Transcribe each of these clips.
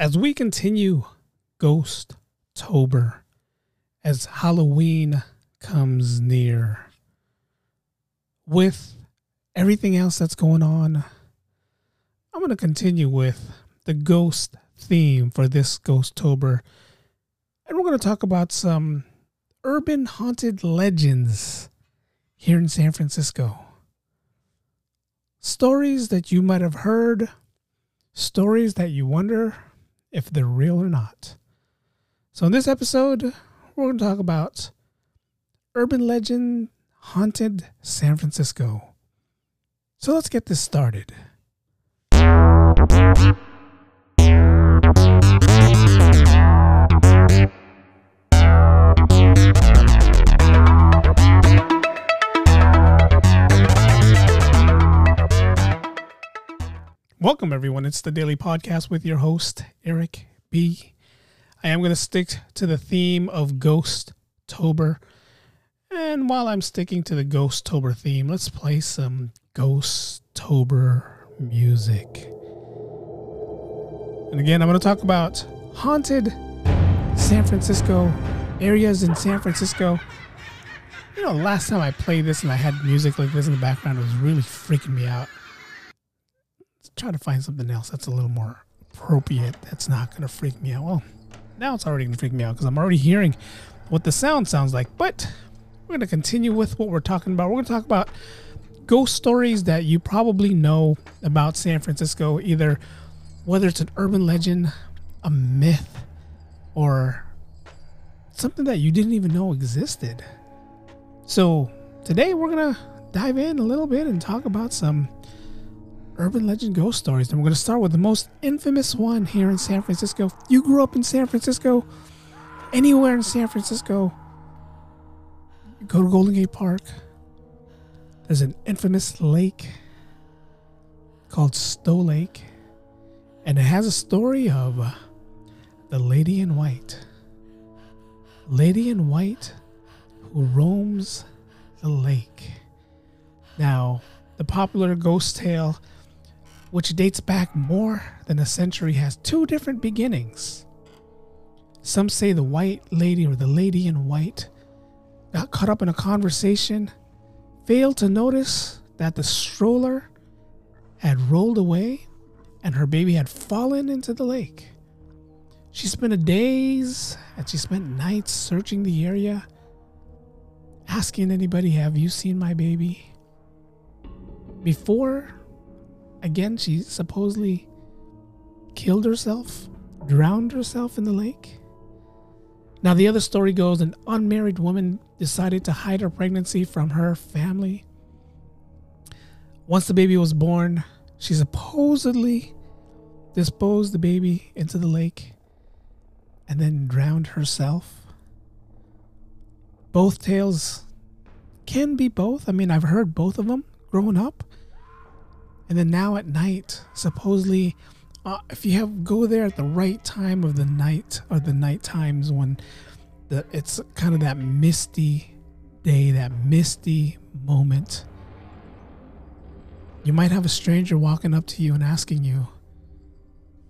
as we continue Ghost Tober, as Halloween comes near, with everything else that's going on, I'm going to continue with the ghost theme for this Ghost Tober. And we're going to talk about some urban haunted legends here in San Francisco. Stories that you might have heard, stories that you wonder if they're real or not. So, in this episode, we're going to talk about urban legend haunted San Francisco. So, let's get this started. Welcome, everyone. It's the Daily Podcast with your host, Eric B. I am going to stick to the theme of Ghost Tober. And while I'm sticking to the Ghost Tober theme, let's play some Ghost Tober music. And again, I'm going to talk about haunted San Francisco areas in San Francisco. You know, last time I played this and I had music like this in the background, it was really freaking me out try to find something else that's a little more appropriate that's not going to freak me out. Well, now it's already going to freak me out because I'm already hearing what the sound sounds like. But we're going to continue with what we're talking about. We're going to talk about ghost stories that you probably know about San Francisco, either whether it's an urban legend, a myth, or something that you didn't even know existed. So today we're going to dive in a little bit and talk about some urban legend ghost stories. And we're going to start with the most infamous one here in San Francisco. You grew up in San Francisco, anywhere in San Francisco, go to Golden Gate Park. There's an infamous lake called Stow Lake, and it has a story of uh, the Lady in White. Lady in White who roams the lake. Now, the popular ghost tale which dates back more than a century, has two different beginnings. Some say the white lady or the lady in white got caught up in a conversation, failed to notice that the stroller had rolled away and her baby had fallen into the lake. She spent days and she spent nights searching the area, asking anybody, Have you seen my baby? Before again, she supposedly killed herself, drowned herself in the lake. Now, the other story goes an unmarried woman decided to hide her pregnancy from her family. Once the baby was born, she supposedly disposed the baby into the lake and then drowned herself. Both tales can be both. I mean, I've heard both of them growing up. And then now at night, supposedly, uh, if you have go there at the right time of the night or the night times when the it's kind of that misty day, that misty moment, you might have a stranger walking up to you and asking you,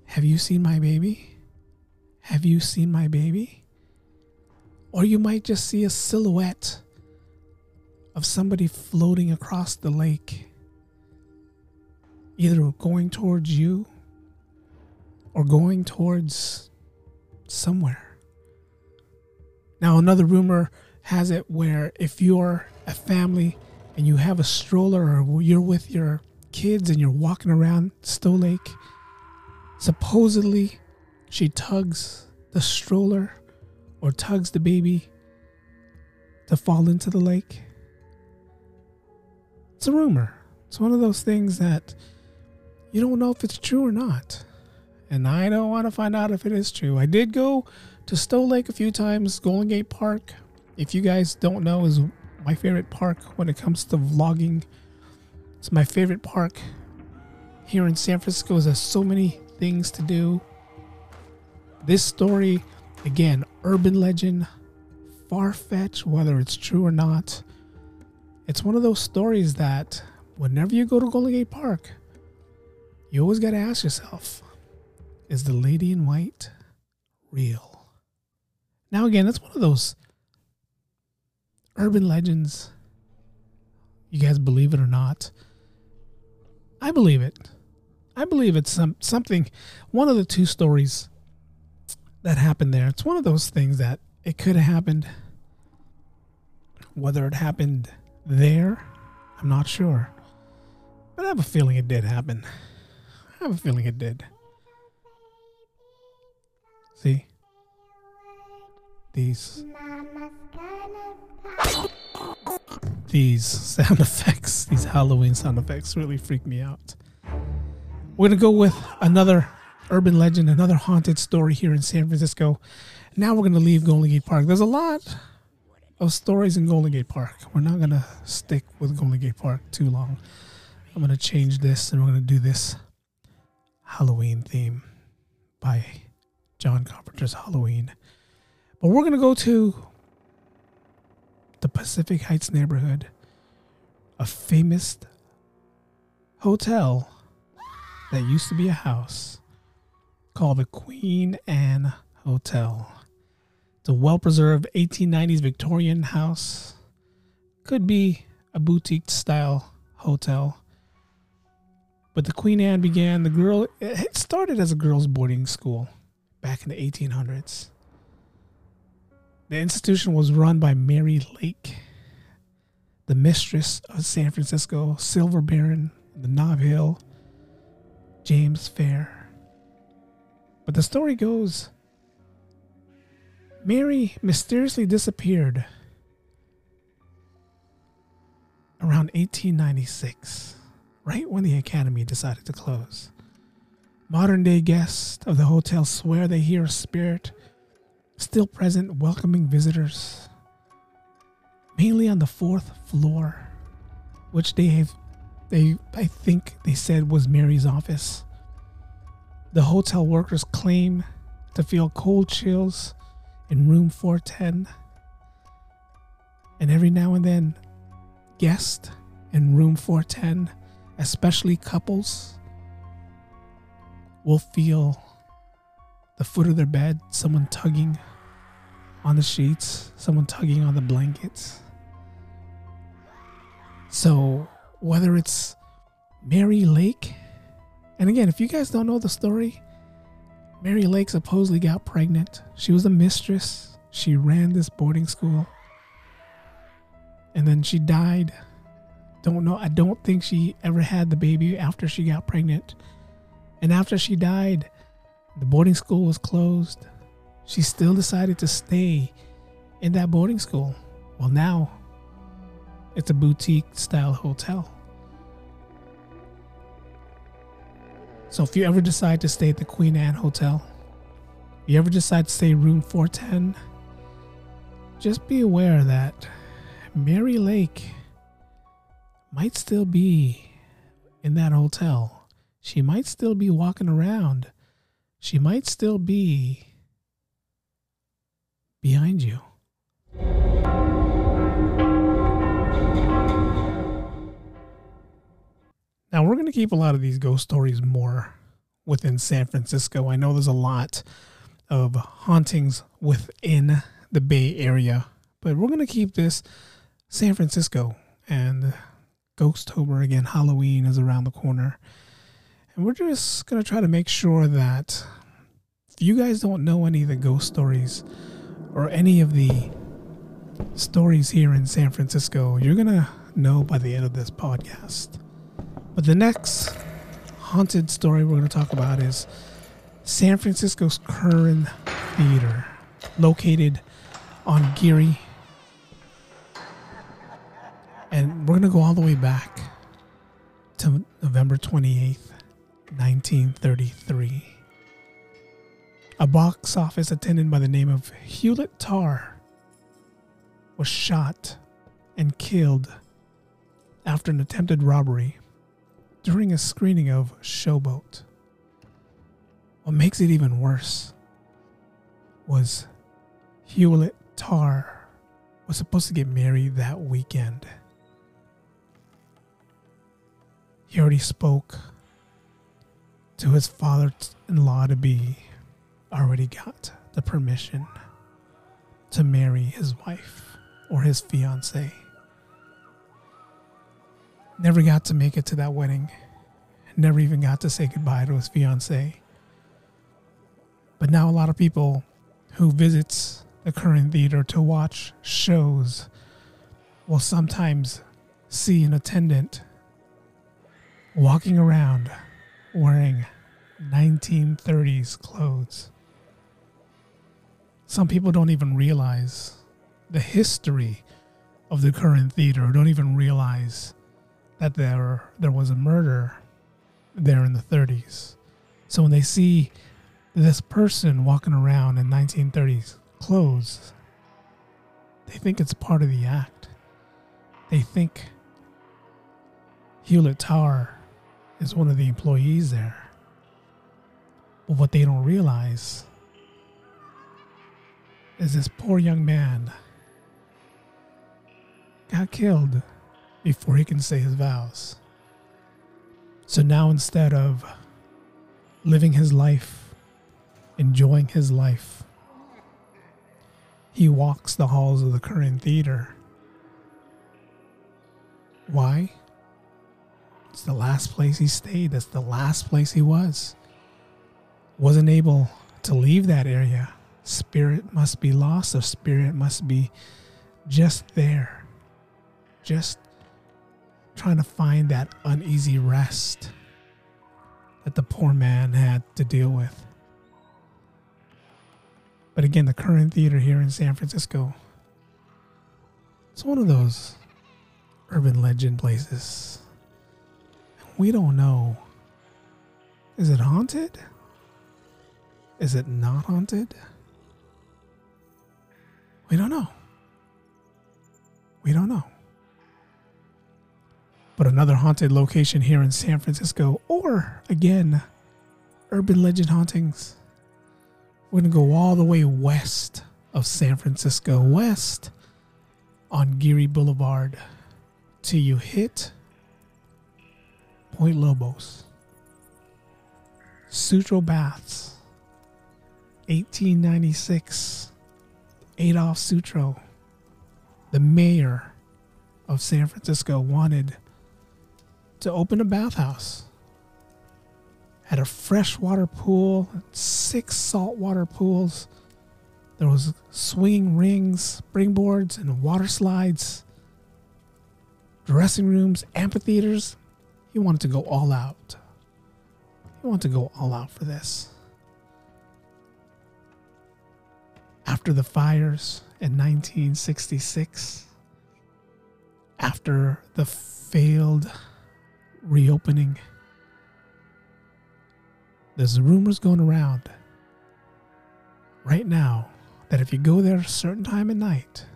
"Have you seen my baby? Have you seen my baby?" Or you might just see a silhouette of somebody floating across the lake either going towards you or going towards somewhere. Now, another rumor has it where if you're a family and you have a stroller or you're with your kids and you're walking around Stow Lake, supposedly she tugs the stroller or tugs the baby to fall into the lake. It's a rumor. It's one of those things that you don't know if it's true or not. And I don't want to find out if it is true. I did go to Stow Lake a few times, Golden Gate Park. If you guys don't know, is my favorite park when it comes to vlogging. It's my favorite park here in San Francisco. There's so many things to do. This story, again, urban legend, far fetched, whether it's true or not. It's one of those stories that whenever you go to Golden Gate Park, you always got to ask yourself Is the lady in white real? Now, again, that's one of those urban legends. You guys believe it or not? I believe it. I believe it's some something. One of the two stories that happened there. It's one of those things that it could have happened. Whether it happened there, I'm not sure. But I have a feeling it did happen. I have a feeling it did. See? These these sound effects, these Halloween sound effects really freak me out. We're going to go with another urban legend, another haunted story here in San Francisco. Now we're going to leave Golden Gate Park. There's a lot of stories in Golden Gate Park. We're not going to stick with Golden Gate Park too long. I'm going to change this and we're going to do this Halloween theme by John Carpenter's Halloween. But we're going to go to the Pacific Heights neighborhood, a famous hotel that used to be a house called the Queen Anne Hotel. It's a well preserved 1890s Victorian house. Could be a boutique style hotel. But the Queen Anne began the girl it started as a girls boarding school back in the 1800s. The institution was run by Mary Lake, the mistress of San Francisco, silver baron, the Nob Hill, James Fair. But the story goes Mary mysteriously disappeared around 1896, right when the academy decided to close. Modern day guests of the hotel swear they hear a spirit still present welcoming visitors, mainly on the fourth floor, which they have they I think they said was Mary's office. The hotel workers claim to feel cold chills in room 410. And every now and then, guests in room 410, especially couples, will feel the foot of their bed, someone tugging on the sheets, someone tugging on the blankets. So, whether it's Mary Lake and again, if you guys don't know the story, Mary Lake supposedly got pregnant. She was a mistress. She ran this boarding school. And then she died. Don't know. I don't think she ever had the baby after she got pregnant. And after she died, the boarding school was closed. She still decided to stay in that boarding school. Well, now it's a boutique style hotel. So if you ever decide to stay at the Queen Anne Hotel, if you ever decide to stay room 410, just be aware that Mary Lake might still be in that hotel. She might still be walking around. She might still be behind you. Now, we're going to keep a lot of these ghost stories more within San Francisco. I know there's a lot of hauntings within the Bay Area, but we're going to keep this San Francisco and Ghosttober again. Halloween is around the corner. And we're just going to try to make sure that if you guys don't know any of the ghost stories or any of the stories here in San Francisco, you're going to know by the end of this podcast. But the next haunted story we're going to talk about is San Francisco's Curran Theater, located on Geary. And we're going to go all the way back to November 28th, 1933. A box office attendant by the name of Hewlett Tarr was shot and killed after an attempted robbery during a screening of Showboat. What makes it even worse was Hewlett Tarr was supposed to get married that weekend. He already spoke to his father in law to be already got the permission to marry his wife or his fiance. Never got to make it to that wedding. Never even got to say goodbye to his fiance. But now a lot of people who visits the Curran theater to watch shows will sometimes see an attendant walking around wearing 1930s clothes. Some people don't even realize the history of the Curran theater, don't even realize that there there was a murder there in the 30s. So when they see this person walking around in 1930s clothes, they think it's part of the act. They think Hewlett Tarr is one of the employees there. But what they don't realize is this poor young man got killed before he can say his vows. So now instead of living his life, enjoying his life, he walks the halls of the Curran theater. Why? It's the last place he stayed. That's the last place he was. Wasn't able to leave that area. Spirit must be lost, or spirit must be just there. Just trying to find that uneasy rest that the poor man had to deal with. But again, the Curran theater here in San Francisco, it's one of those urban legend places. We don't know. Is it haunted? Is it not haunted? We don't know. We don't know. But another haunted location here in San Francisco, or again, urban legend hauntings. We're going to go all the way west of San Francisco, west on Geary Boulevard, till you hit Point Lobos. Sutro Baths, 1896. Adolf Sutro, the mayor of San Francisco, wanted to open a bathhouse. Had a freshwater pool, six saltwater pools. There was swinging rings, springboards, and water slides. Dressing rooms, amphitheaters. He wanted to go all out. He wanted to go all out for this. After the fires in 1966, after the failed reopening. There's rumors going around right now that if you go there a certain time at night,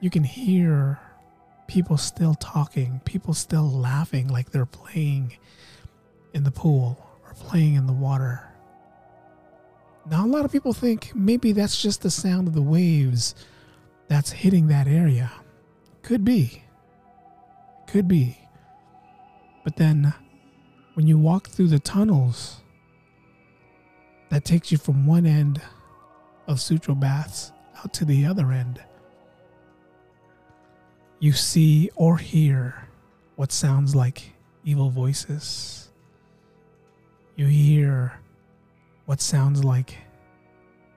you can hear people still talking, people still laughing like they're playing in the pool or playing in the water. Now, a lot of people think maybe that's just the sound of the waves that's hitting that area. Could be. Could be. But then when you walk through the tunnels that takes you from one end of Sutro Baths out to the other end, you see or hear what sounds like evil voices. You hear what sounds like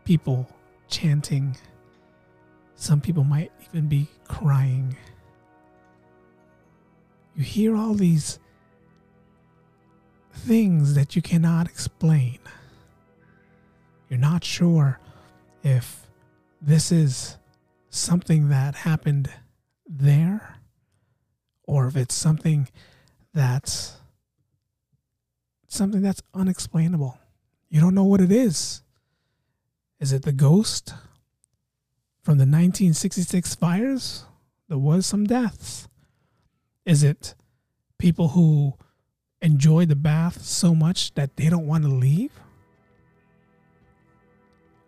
people chanting. Some people might even be crying you hear all these things that you cannot explain. You're not sure if this is something that happened there or if it's something that's something that's unexplainable. You don't know what it is. Is it the ghost from the 1966 fires? There was some deaths. Is it people who enjoy the bath so much that they don't want to leave?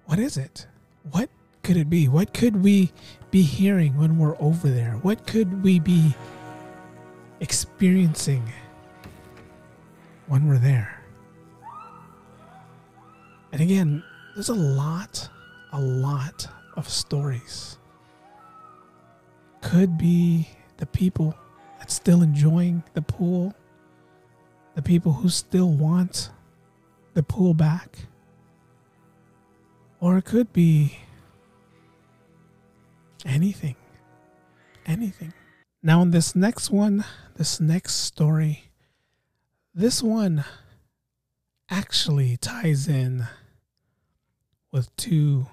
What is it? What could it be? What could we be hearing when we're over there? What could we be experiencing when we're there. And again, there's a lot, a lot of stories. Could be the people that's still enjoying the pool, the people who still want the pool back. Or it could be anything. Anything. Now, in this next one, this next story, this one actually ties in with two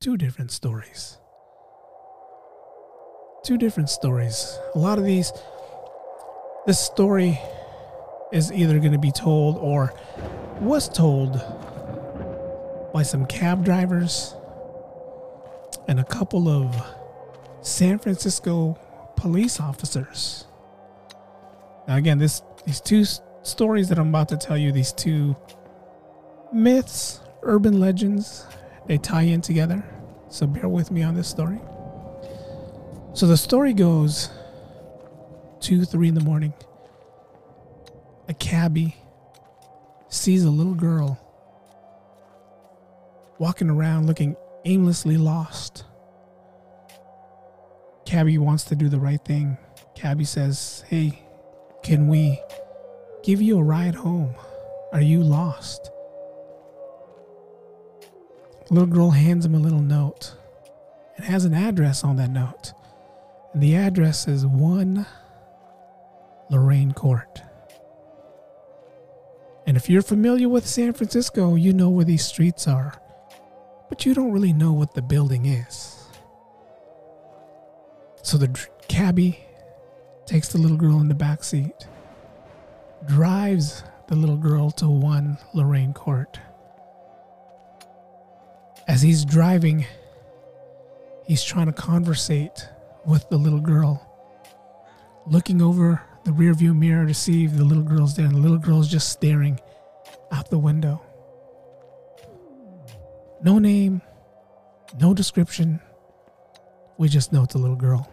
two different stories. Two different stories. A lot of these this story is either going to be told or was told by some cab drivers and a couple of San Francisco police officers. Now, again, this these two stories that I'm about to tell you, these two myths urban legends. They tie in together. So bear with me on this story. So the story goes two, three in the morning. A cabbie sees a little girl walking around looking aimlessly lost. Cabbie wants to do the right thing. Cabbie says, Hey, can we give you a ride home? Are you lost? little girl hands him a little note. It has an address on that note. And the address is 1 Loraine Court. And if you're familiar with San Francisco, you know where these streets are. But you don't really know what the building is. So the cabbie takes the little girl in the back seat, drives the little girl to 1 Loraine Court. As he's driving, he's trying to conversate with the little girl, looking over the rearview mirror to see if the little girl's there, and the little girl's just staring out the window. No name, no description. We just know it's a little girl.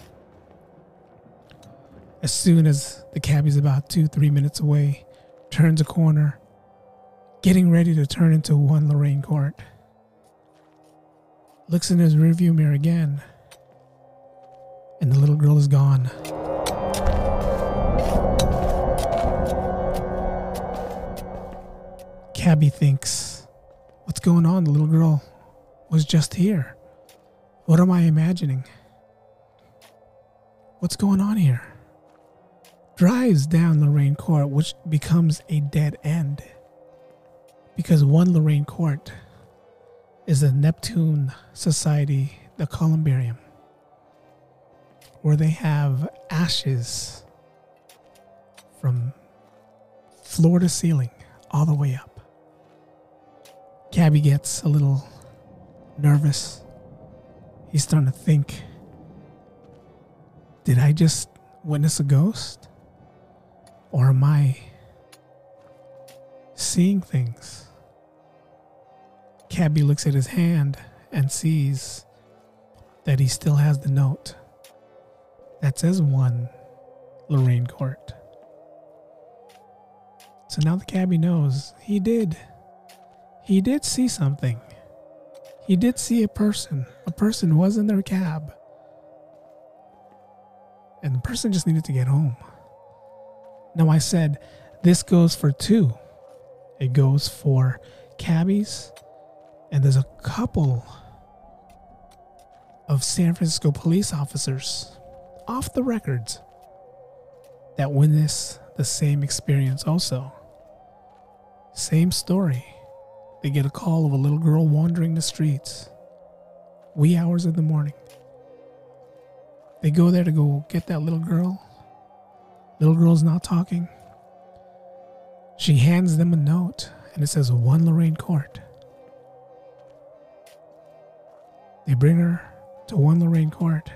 As soon as the cabbie's about two, three minutes away, turns a corner, getting ready to turn into one Loraine Court looks in his rearview mirror again, and the little girl is gone. Cabbie thinks, What's going on? The little girl was just here. What am I imagining? What's going on here? Drives down Loraine Court, which becomes a dead end. Because one Loraine Court is the Neptune Society, the Columbarium, where they have ashes from floor to ceiling, all the way up. Cabbie gets a little nervous. He's starting to think Did I just witness a ghost? Or am I seeing things? Cabby looks at his hand and sees that he still has the note that says one Loraine Court. So now the cabbie knows he did. He did see something. He did see a person. A person was in their cab. And the person just needed to get home. Now, I said this goes for two. It goes for cabbies and there's a couple of San Francisco police officers off the records that witness the same experience also. Same story. They get a call of a little girl wandering the streets, wee hours of the morning. They go there to go get that little girl. Little girl's not talking. She hands them a note and it says 1 Loraine Court. They bring her to one Loraine Court.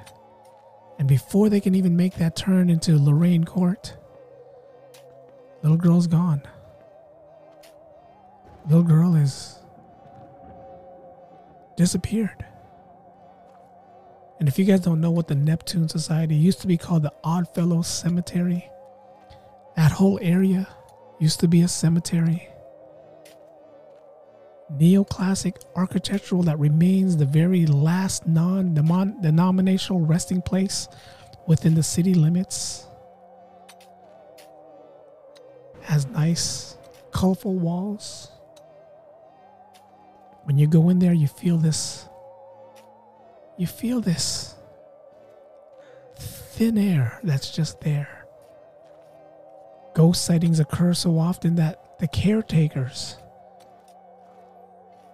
And before they can even make that turn into Loraine Court, little girl's gone. Little girl is disappeared. And if you guys don't know what the Neptune Society used to be called the Oddfellows Cemetery, that whole area used to be a cemetery. Neoclassic architectural that remains the very last non denominational resting place within the city limits. Has nice, colorful walls. When you go in there, you feel this. You feel this thin air that's just there. Ghost sightings occur so often that the caretakers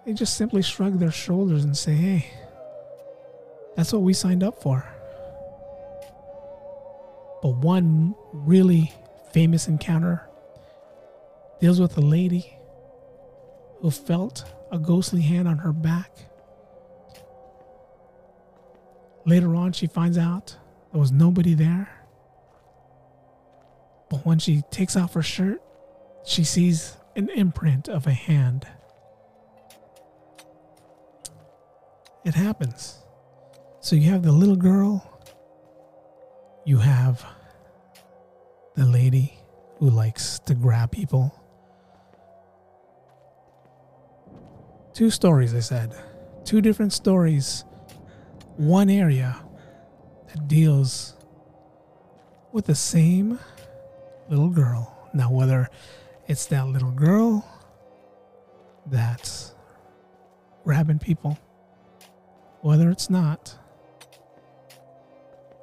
they just simply shrug their shoulders and say, "Hey, that's what we signed up for." But one really famous encounter deals with a lady who felt a ghostly hand on her back. Later on, she finds out there was nobody there. But when she takes off her shirt, she sees an imprint of a hand. It happens. So you have the little girl, you have the lady who likes to grab people. Two stories, I said. Two different stories. One area that deals with the same little girl. Now, whether it's that little girl that's grabbing people, whether it's not,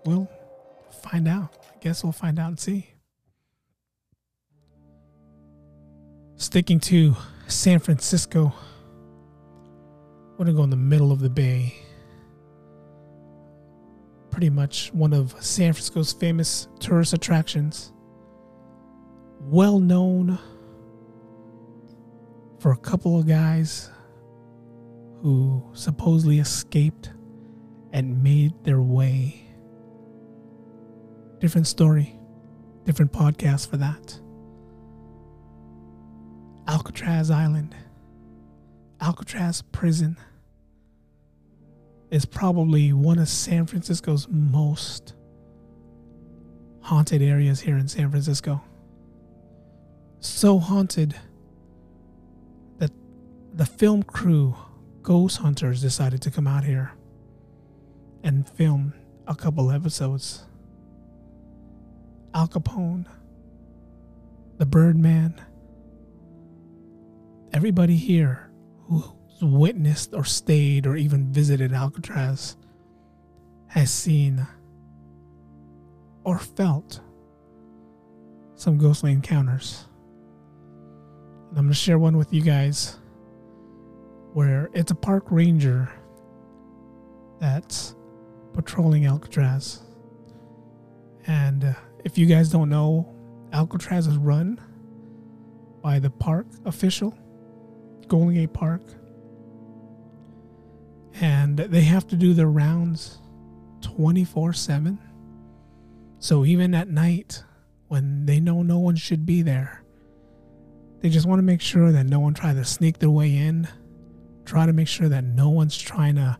we'll find out. I guess we'll find out and see. Sticking to San Francisco, going to go in the middle of the bay pretty much one of San Francisco's famous tourist attractions. Well known for a couple of guys who supposedly escaped and made their way. Different story, different podcast for that. Alcatraz Island, Alcatraz Prison is probably one of San Francisco's most haunted areas here in San Francisco. So haunted that the film crew, Ghost Hunters, decided to come out here and film a couple episodes. Al Capone, the Birdman, everybody here who witnessed or stayed or even visited Alcatraz has seen or felt some ghostly encounters. And I'm going to share one with you guys where it's a park ranger that's patrolling Alcatraz. And uh, if you guys don't know, Alcatraz is run by the park official, Golden Gate Park and they have to do their rounds 24 7. So even at night, when they know no one should be there, they just want to make sure that no one try to sneak their way in, try to make sure that no one's trying to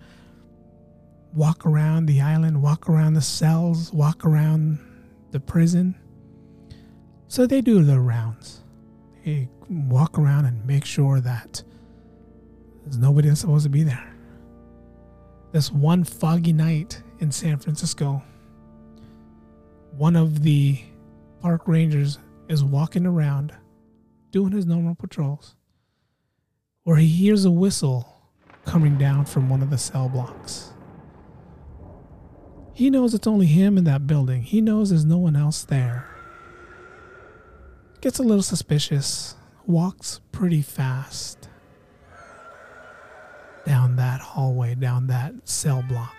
walk around the island, walk around the cells, walk around the prison. So they do their rounds. They walk around and make sure that there's nobody that's supposed to be there this one foggy night in San Francisco, one of the park rangers is walking around doing his normal patrols where he hears a whistle coming down from one of the cell blocks. He knows it's only him in that building. He knows there's no one else there. Gets a little suspicious, walks pretty fast down that hallway, down that cell block.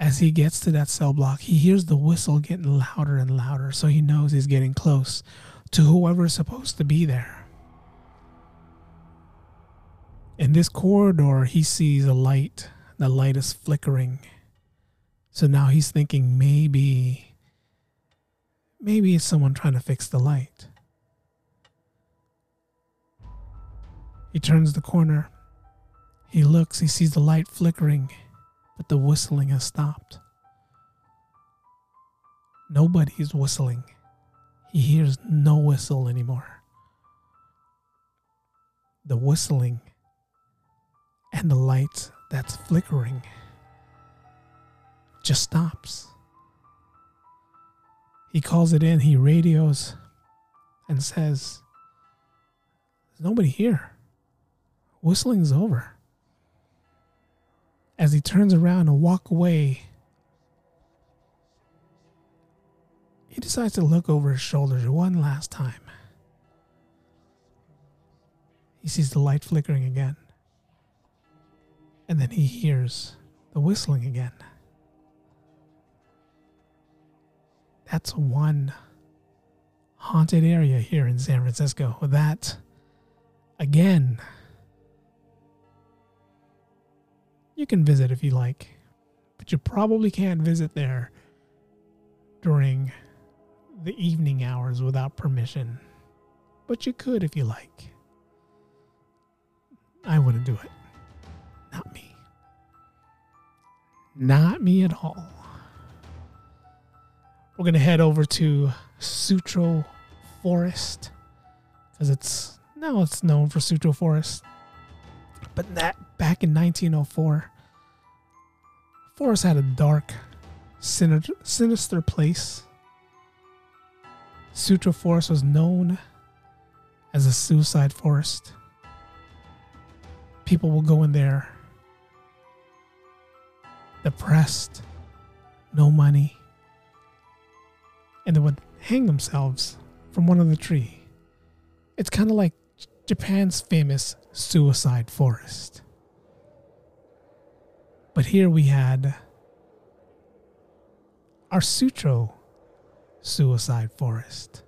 As he gets to that cell block, he hears the whistle getting louder and louder, so he knows he's getting close to whoever's supposed to be there. In this corridor, he sees a light. The light is flickering. So now he's thinking maybe, maybe it's someone trying to fix the light. He turns the corner he looks, he sees the light flickering, but the whistling has stopped. Nobody is whistling. he hears no whistle anymore. The whistling and the light that's flickering just stops. He calls it in, he radios and says, There's nobody here. Whistling's over. As he turns around and walk away, he decides to look over his shoulders one last time. He sees the light flickering again. And then he hears the whistling again. That's one haunted area here in San Francisco. That, again, you can visit if you like, but you probably can't visit there during the evening hours without permission. But you could if you like. I wouldn't do it. Not me. Not me at all. We're going to head over to Sutro Forest because it's now it's known for Sutro Forest. But that back in 1904, Forest had a dark, sinister place. Sutro Forest was known as a suicide forest. People will go in there depressed, no money, and they would hang themselves from one of the tree. It's kind of like Japan's famous suicide forest. But here we had our Sutro suicide forest.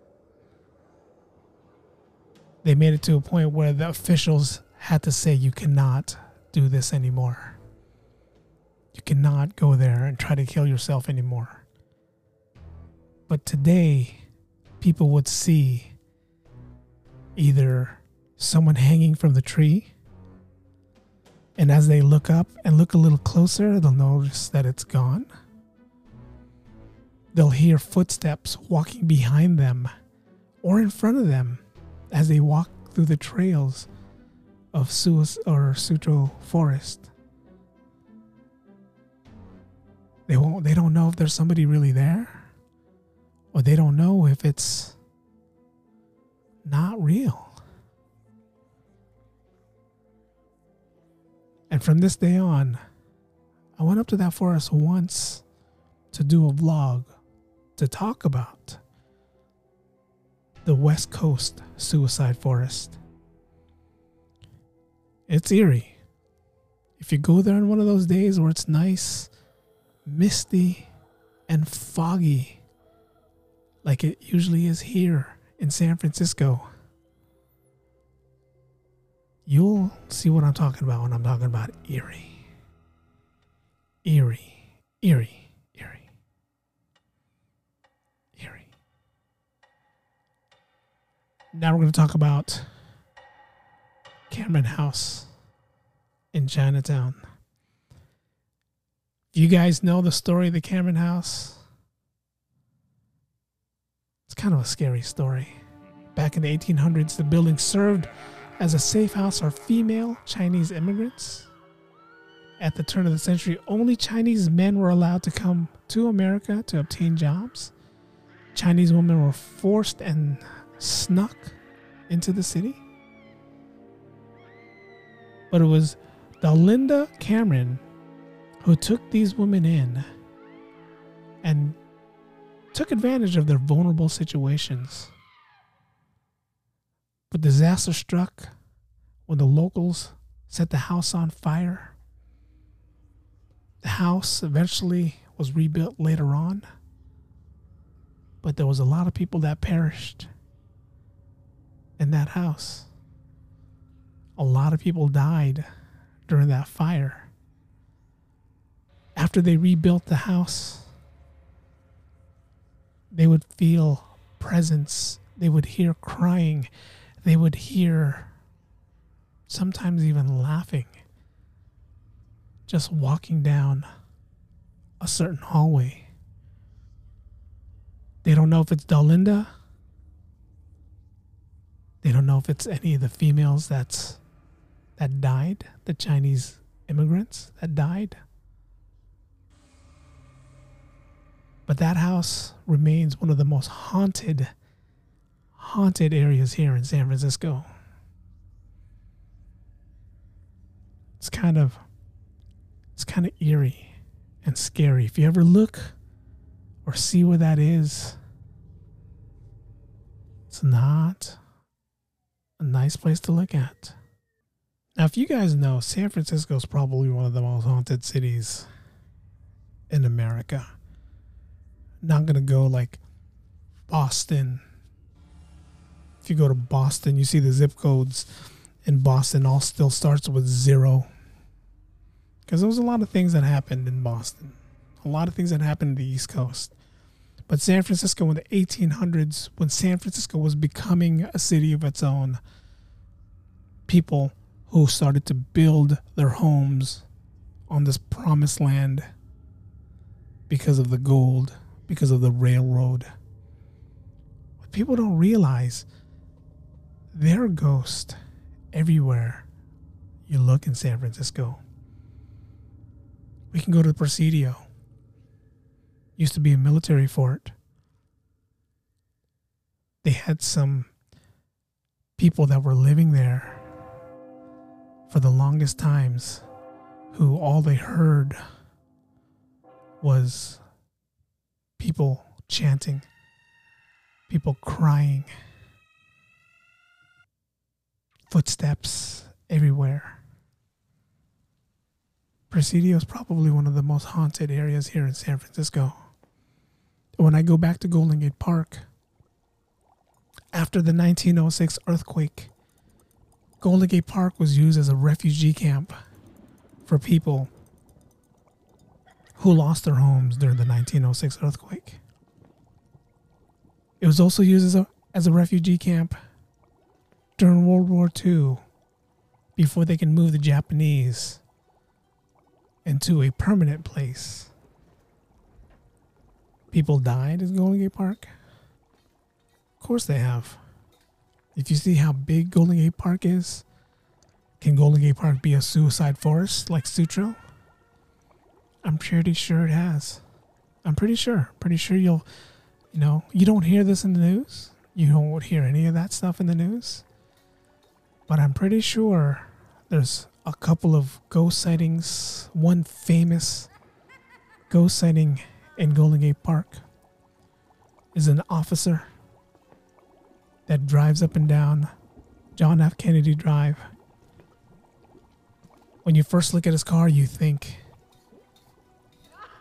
They made it to a point where the officials had to say, you cannot do this anymore. You cannot go there and try to kill yourself anymore. But today, people would see either someone hanging from the tree, and as they look up and look a little closer, they'll notice that it's gone. They'll hear footsteps walking behind them or in front of them as they walk through the trails of Suis or Sutro Forest. They won't they don't know if there's somebody really there or they don't know if it's not real. And from this day on, I went up to that forest once to do a vlog to talk about the West Coast suicide forest. It's eerie. If you go there on one of those days where it's nice, misty, and foggy, like it usually is here in San Francisco, you'll see what I'm talking about when I'm talking about eerie. Eerie, eerie, eerie, eerie. Now we're going to talk about Cameron House in Chinatown. You guys know the story of the Cameron House? It's kind of a scary story. Back in the 1800s, the building served as a safe house for female Chinese immigrants. At the turn of the century, only Chinese men were allowed to come to America to obtain jobs. Chinese women were forced and snuck into the city. But it was Dalinda Cameron who took these women in and took advantage of their vulnerable situations. But disaster struck when the locals set the house on fire. The house eventually was rebuilt later on, but there was a lot of people that perished in that house. A lot of people died during that fire. After they rebuilt the house, they would feel presence. They would hear crying. They would hear sometimes even laughing. Just walking down a certain hallway. They don't know if it's Dalinda They don't know if it's any of the females that's that died, the Chinese immigrants that died. But that house remains one of the most haunted haunted areas here in San Francisco. It's kind of it's kind of eerie and scary. If you ever look or see where that is, it's not a nice place to look at. Now, if you guys know, San Francisco is probably one of the most haunted cities in America. Not going to go like Boston. If you go to Boston, you see the zip codes in Boston all still starts with zero. Because there was a lot of things that happened in Boston, a lot of things that happened in the East Coast. But San Francisco in the 1800s, when San Francisco was becoming a city of its own, people who started to build their homes on this promised land because of the gold, because of the railroad. What people don't realize, there are ghosts everywhere you look in San Francisco. We can go to the Presidio. Used to be a military fort. They had some people that were living there for the longest times who all they heard was people chanting, people crying, footsteps everywhere. Presidio is probably one of the most haunted areas here in San Francisco. When I go back to Golden Gate Park, after the 1906 earthquake, Golden Gate Park was used as a refugee camp for people who lost their homes during the 1906 earthquake. It was also used as a, as a refugee camp during World War II before they can move the Japanese into a permanent place. People died at Golden Gate Park? Of course they have. If you see how big Golden Gate Park is, can Golden Gate Park be a suicide forest like Sutro? I'm pretty sure it has. I'm pretty sure. Pretty sure you'll, you know, you don't hear this in the news. You don't hear any of that stuff in the news. But I'm pretty sure there's a couple of ghost sightings. One famous ghost sighting in Golden Gate Park is an officer that drives up and down John F. Kennedy Drive. When you first look at his car, you think,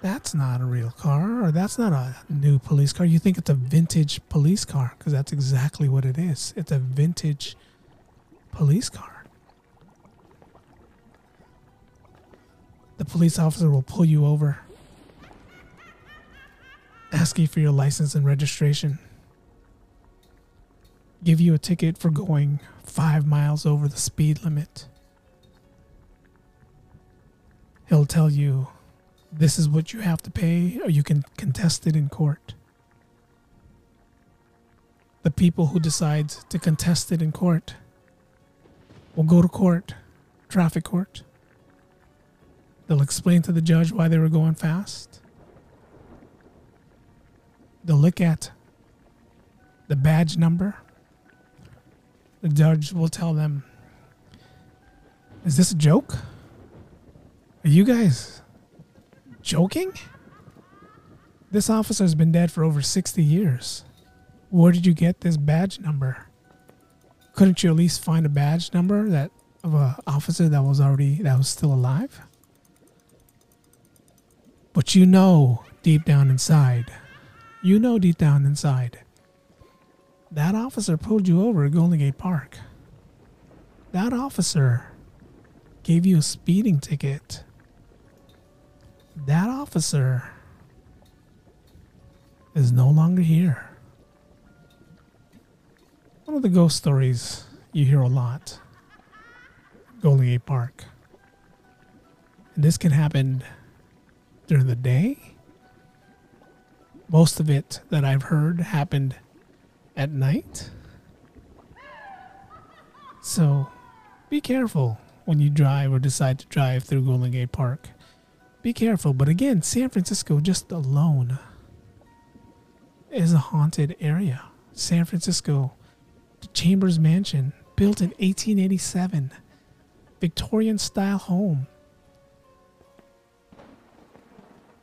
that's not a real car, or that's not a new police car. You think it's a vintage police car, because that's exactly what it is. It's a vintage police car. The police officer will pull you over, ask you for your license and registration give you a ticket for going five miles over the speed limit. He'll tell you this is what you have to pay, or you can contest it in court. The people who decide to contest it in court will go to court, traffic court. They'll explain to the judge why they were going fast. They'll look at the badge number the judge will tell them, Is this a joke? Are you guys joking? This officer's been dead for over 60 years. Where did you get this badge number? Couldn't you at least find a badge number that of a officer that was already that was still alive? But you know deep down inside, you know deep down inside that officer pulled you over at Golden Gate Park. That officer gave you a speeding ticket. That officer is no longer here. One of the ghost stories you hear a lot Golden Gate Park. And this can happen during the day. Most of it that I've heard happened at night. So be careful when you drive or decide to drive through Golden Gate Park. Be careful. But again, San Francisco just alone is a haunted area. San Francisco, the Chambers Mansion, built in 1887, Victorian style home.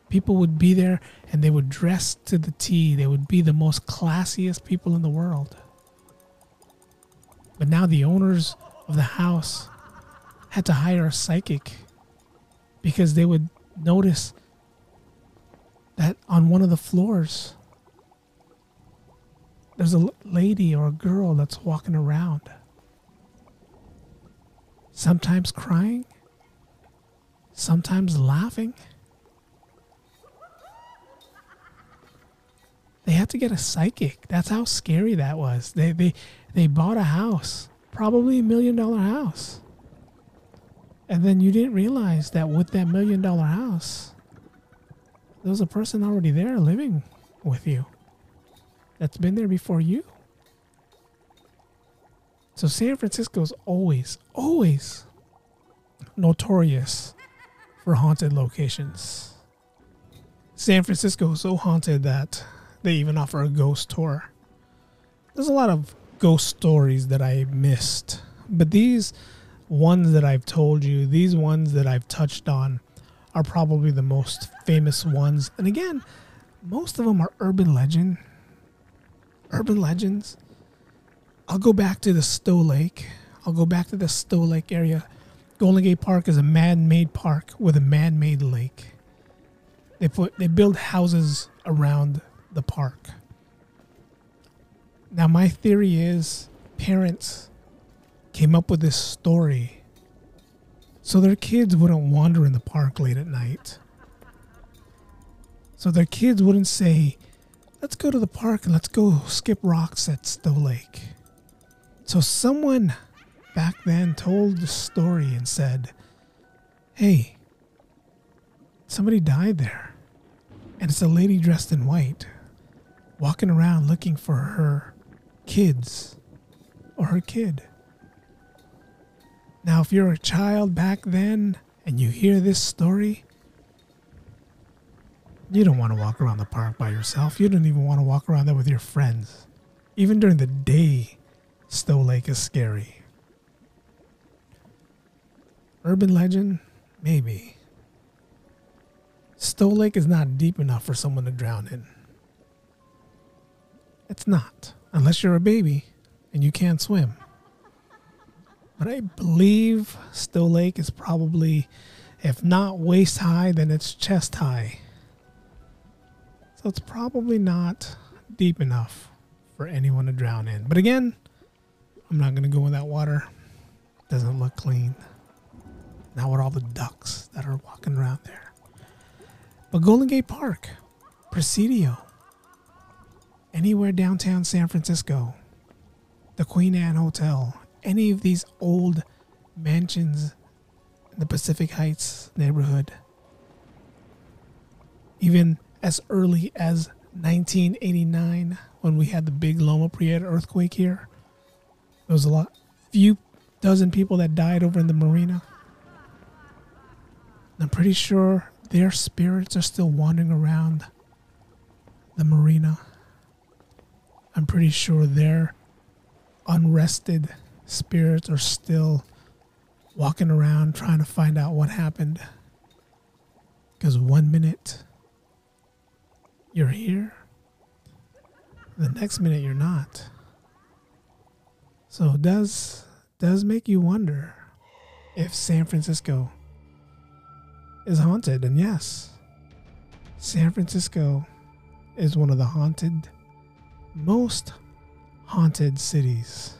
People would be there and they would dress to the T. They would be the most classiest people in the world. But now the owners of the house had to hire a psychic because they would notice that on one of the floors there's a lady or a girl that's walking around. Sometimes crying. Sometimes laughing. They had to get a psychic. That's how scary that was. They they they bought a house probably a million dollar house. And then you didn't realize that with that million dollar house, there was a person already there living with you that's been there before you. So San Francisco is always, always notorious for haunted locations. San Francisco is so haunted that they even offer a ghost tour. There's a lot of ghost stories that I missed, but these ones that I've told you, these ones that I've touched on, are probably the most famous ones. And again, most of them are urban legend. Urban legends. I'll go back to the Stow Lake. I'll go back to the Stow Lake area. Golden Gate Park is a man-made park with a man-made lake. They put they build houses around the park. Now my theory is parents came up with this story so their kids wouldn't wander in the park late at night. So their kids wouldn't say, let's go to the park and let's go skip rocks at Stow Lake. So someone back then told the story and said, hey, somebody died there. And it's a lady dressed in white walking around looking for her kids or her kid. Now, if you're a child back then and you hear this story, you don't want to walk around the park by yourself. You don't even want to walk around there with your friends. Even during the day, Stow Lake is scary. Urban legend? Maybe. Stow Lake is not deep enough for someone to drown in. It's not, unless you're a baby and you can't swim. But I believe Stow Lake is probably, if not waist high, then it's chest high. So it's probably not deep enough for anyone to drown in. But again, I'm not going to go in that water. It doesn't look clean. Now with all the ducks that are walking around there. But Golden Gate Park, Presidio, anywhere downtown San Francisco, the Queen Anne Hotel, any of these old mansions in the Pacific Heights neighborhood, even as early as 1989 when we had the big Loma Prieta earthquake here. There was a lot, few dozen people that died over in the marina. I'm pretty sure their spirits are still wandering around the marina. I'm pretty sure their unrested spirits are still walking around trying to find out what happened. Because one minute you're here, the next minute you're not. So it does does make you wonder if San Francisco is haunted. And yes, San Francisco is one of the haunted, most haunted cities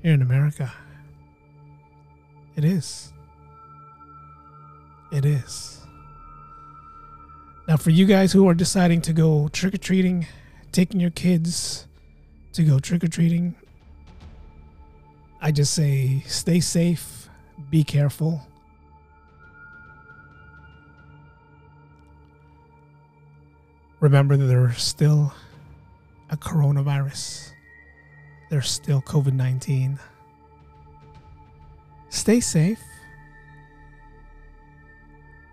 here in America. It is. It is. Now, for you guys who are deciding to go trick or treating, taking your kids to go trick or treating, I just say stay safe, be careful. Remember that there's still a coronavirus there's still COVID 19. Stay safe.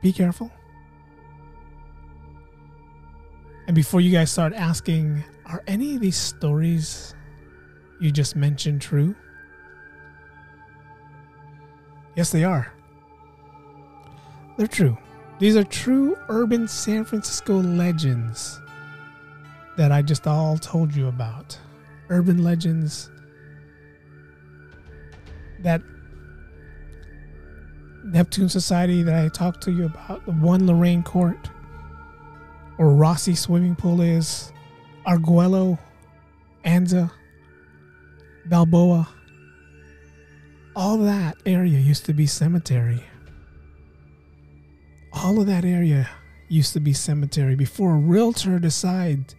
Be careful. And before you guys start asking, are any of these stories you just mentioned true? Yes, they are. They're true. These are true urban San Francisco legends that I just all told you about. Urban legends that Neptune Society that I talked to you about, the one Loraine Court, or Rossi Swimming Pool is, Arguello, Anza, Balboa. All that area used to be cemetery. All of that area used to be cemetery before a realtor decided,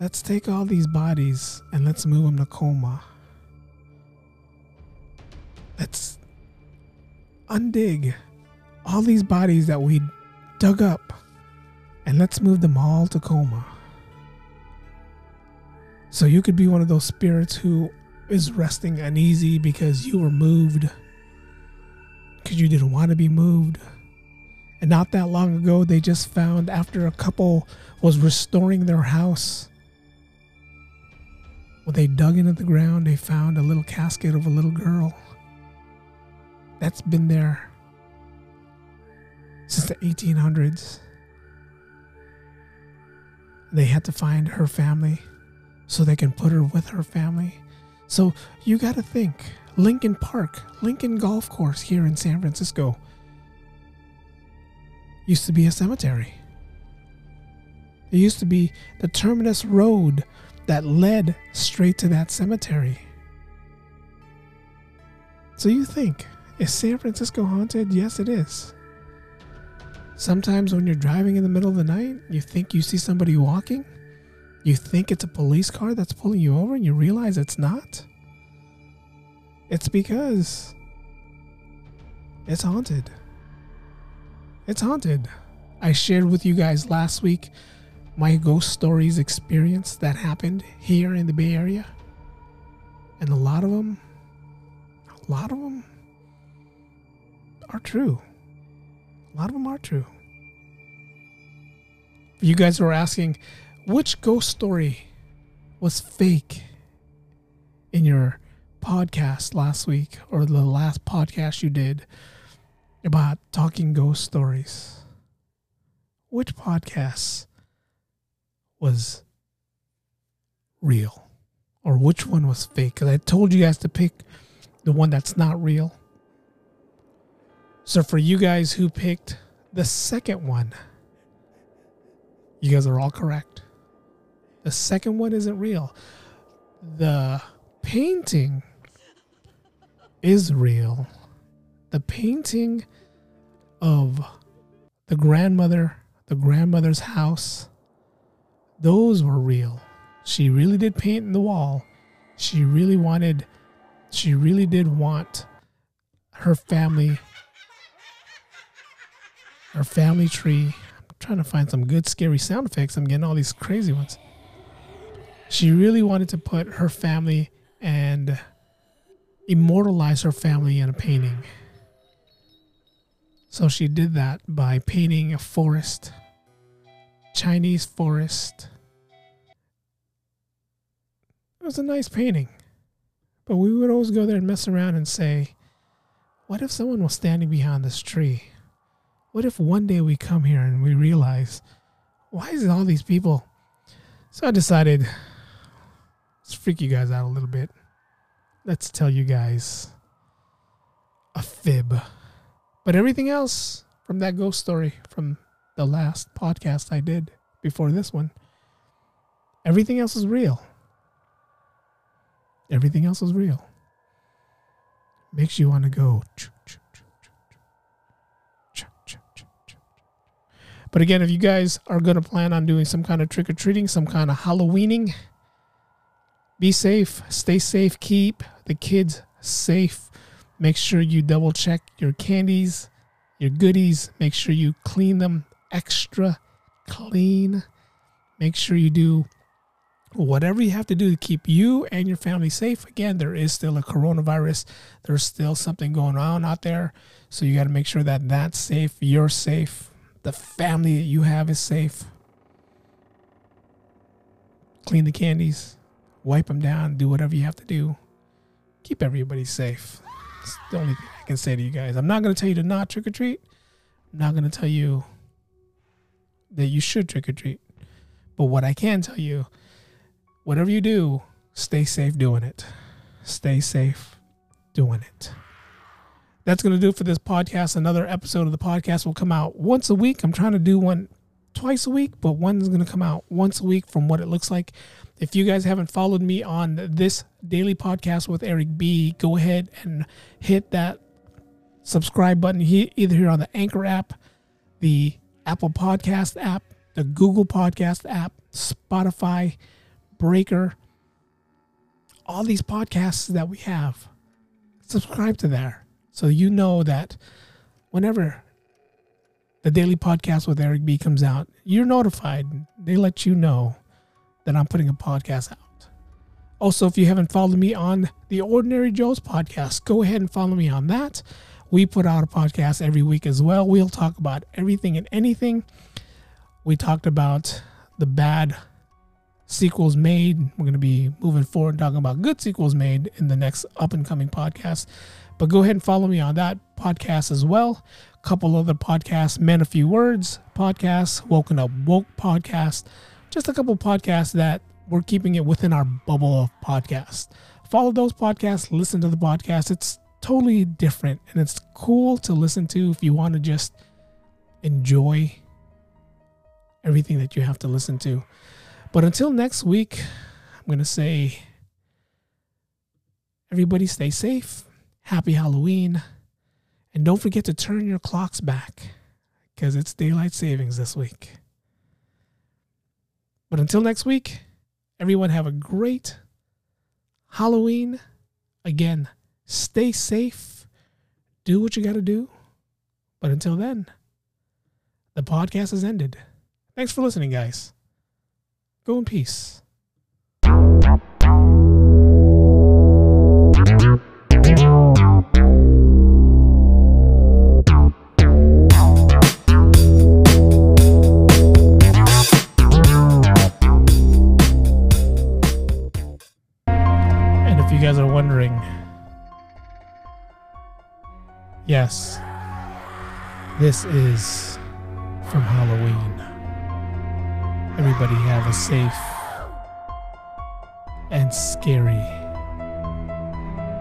let's take all these bodies and let's move them to Colma. Let's undig all these bodies that we dug up and let's move them all to Colma. So you could be one of those spirits who is resting uneasy because you were moved, because you didn't want to be moved. And not that long ago, they just found after a couple was restoring their house. When they dug into the ground, they found a little casket of a little girl that's been there since the 1800s. They had to find her family so they can put her with her family. So you got to think Lincoln Park, Lincoln Golf Course here in San Francisco used to be a cemetery. It used to be the terminus road that led straight to that cemetery. So you think, is San Francisco haunted? Yes, it is. Sometimes when you're driving in the middle of the night, you think you see somebody walking. You think it's a police car that's pulling you over and you realize it's not. It's because it's haunted. It's haunted. I shared with you guys last week my ghost stories experience that happened here in the Bay Area. And a lot of them, a lot of them are true. A lot of them are true. You guys were asking which ghost story was fake in your podcast last week or the last podcast you did about talking ghost stories. Which podcast was real or which one was fake? Because I told you guys to pick the one that's not real. So for you guys who picked the second one, you guys are all correct. The second one isn't real. The painting is real. The painting of the grandmother, the grandmother's house, those were real. She really did paint in the wall. She really wanted, she really did want her family, her family tree. I'm trying to find some good scary sound effects. I'm getting all these crazy ones. She really wanted to put her family and immortalize her family in a painting. So she did that by painting a forest, Chinese forest. It was a nice painting. But we would always go there and mess around and say, what if someone was standing behind this tree? What if one day we come here and we realize, why is it all these people? So I decided, let's freak you guys out a little bit. Let's tell you guys a fib. But everything else from that ghost story from the last podcast I did before this one, everything else is real. Everything else is real. Makes you want to go. But again, if you guys are going to plan on doing some kind of trick or treating, some kind of Halloweening, be safe, stay safe, keep the kids safe. Make sure you double check your candies, your goodies. Make sure you clean them extra clean. Make sure you do whatever you have to do to keep you and your family safe. Again, there is still a coronavirus. There's still something going on out there. So you got to make sure that that's safe, you're safe, the family that you have is safe. Clean the candies, wipe them down, do whatever you have to do. Keep everybody safe. It's the only thing I can say to you guys. I'm not going to tell you to not trick or treat. I'm not going to tell you that you should trick or treat. But what I can tell you whatever you do, stay safe doing it. Stay safe doing it. That's going to do it for this podcast. Another episode of the podcast will come out once a week. I'm trying to do one twice a week, but one's going to come out once a week from what it looks like. If you guys haven't followed me on this daily podcast with Eric B, go ahead and hit that subscribe button either here on the Anchor app, the Apple Podcast app, the Google Podcast app, Spotify, Breaker, all these podcasts that we have. Subscribe to there so you know that whenever the daily podcast with Eric B comes out, you're notified. They let you know that I'm putting a podcast out. Also, if you haven't followed me on the Ordinary Joe's podcast, go ahead and follow me on that. We put out a podcast every week as well. We'll talk about everything and anything. We talked about the bad sequels made. We're going to be moving forward and talking about good sequels made in the next up and coming podcast. But go ahead and follow me on that podcast as well. A couple other podcasts, Men a Few Words podcast, Woken Up Woke podcast, just a couple podcasts that we're keeping it within our bubble of podcasts. Follow those podcasts, listen to the podcast. It's totally different and it's cool to listen to if you want to just enjoy everything that you have to listen to. But until next week, I'm going to say everybody stay safe. Happy Halloween. And don't forget to turn your clocks back because it's daylight savings this week. But until next week, everyone have a great Halloween. Again, stay safe. Do what you got to do. But until then, the podcast has ended. Thanks for listening, guys. Go in peace. Yes, this is from Halloween everybody have a safe and scary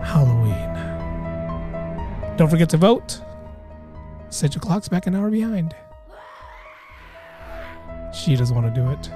Halloween. Don't forget to vote. Set your clocks back an hour behind. She doesn't want to do it.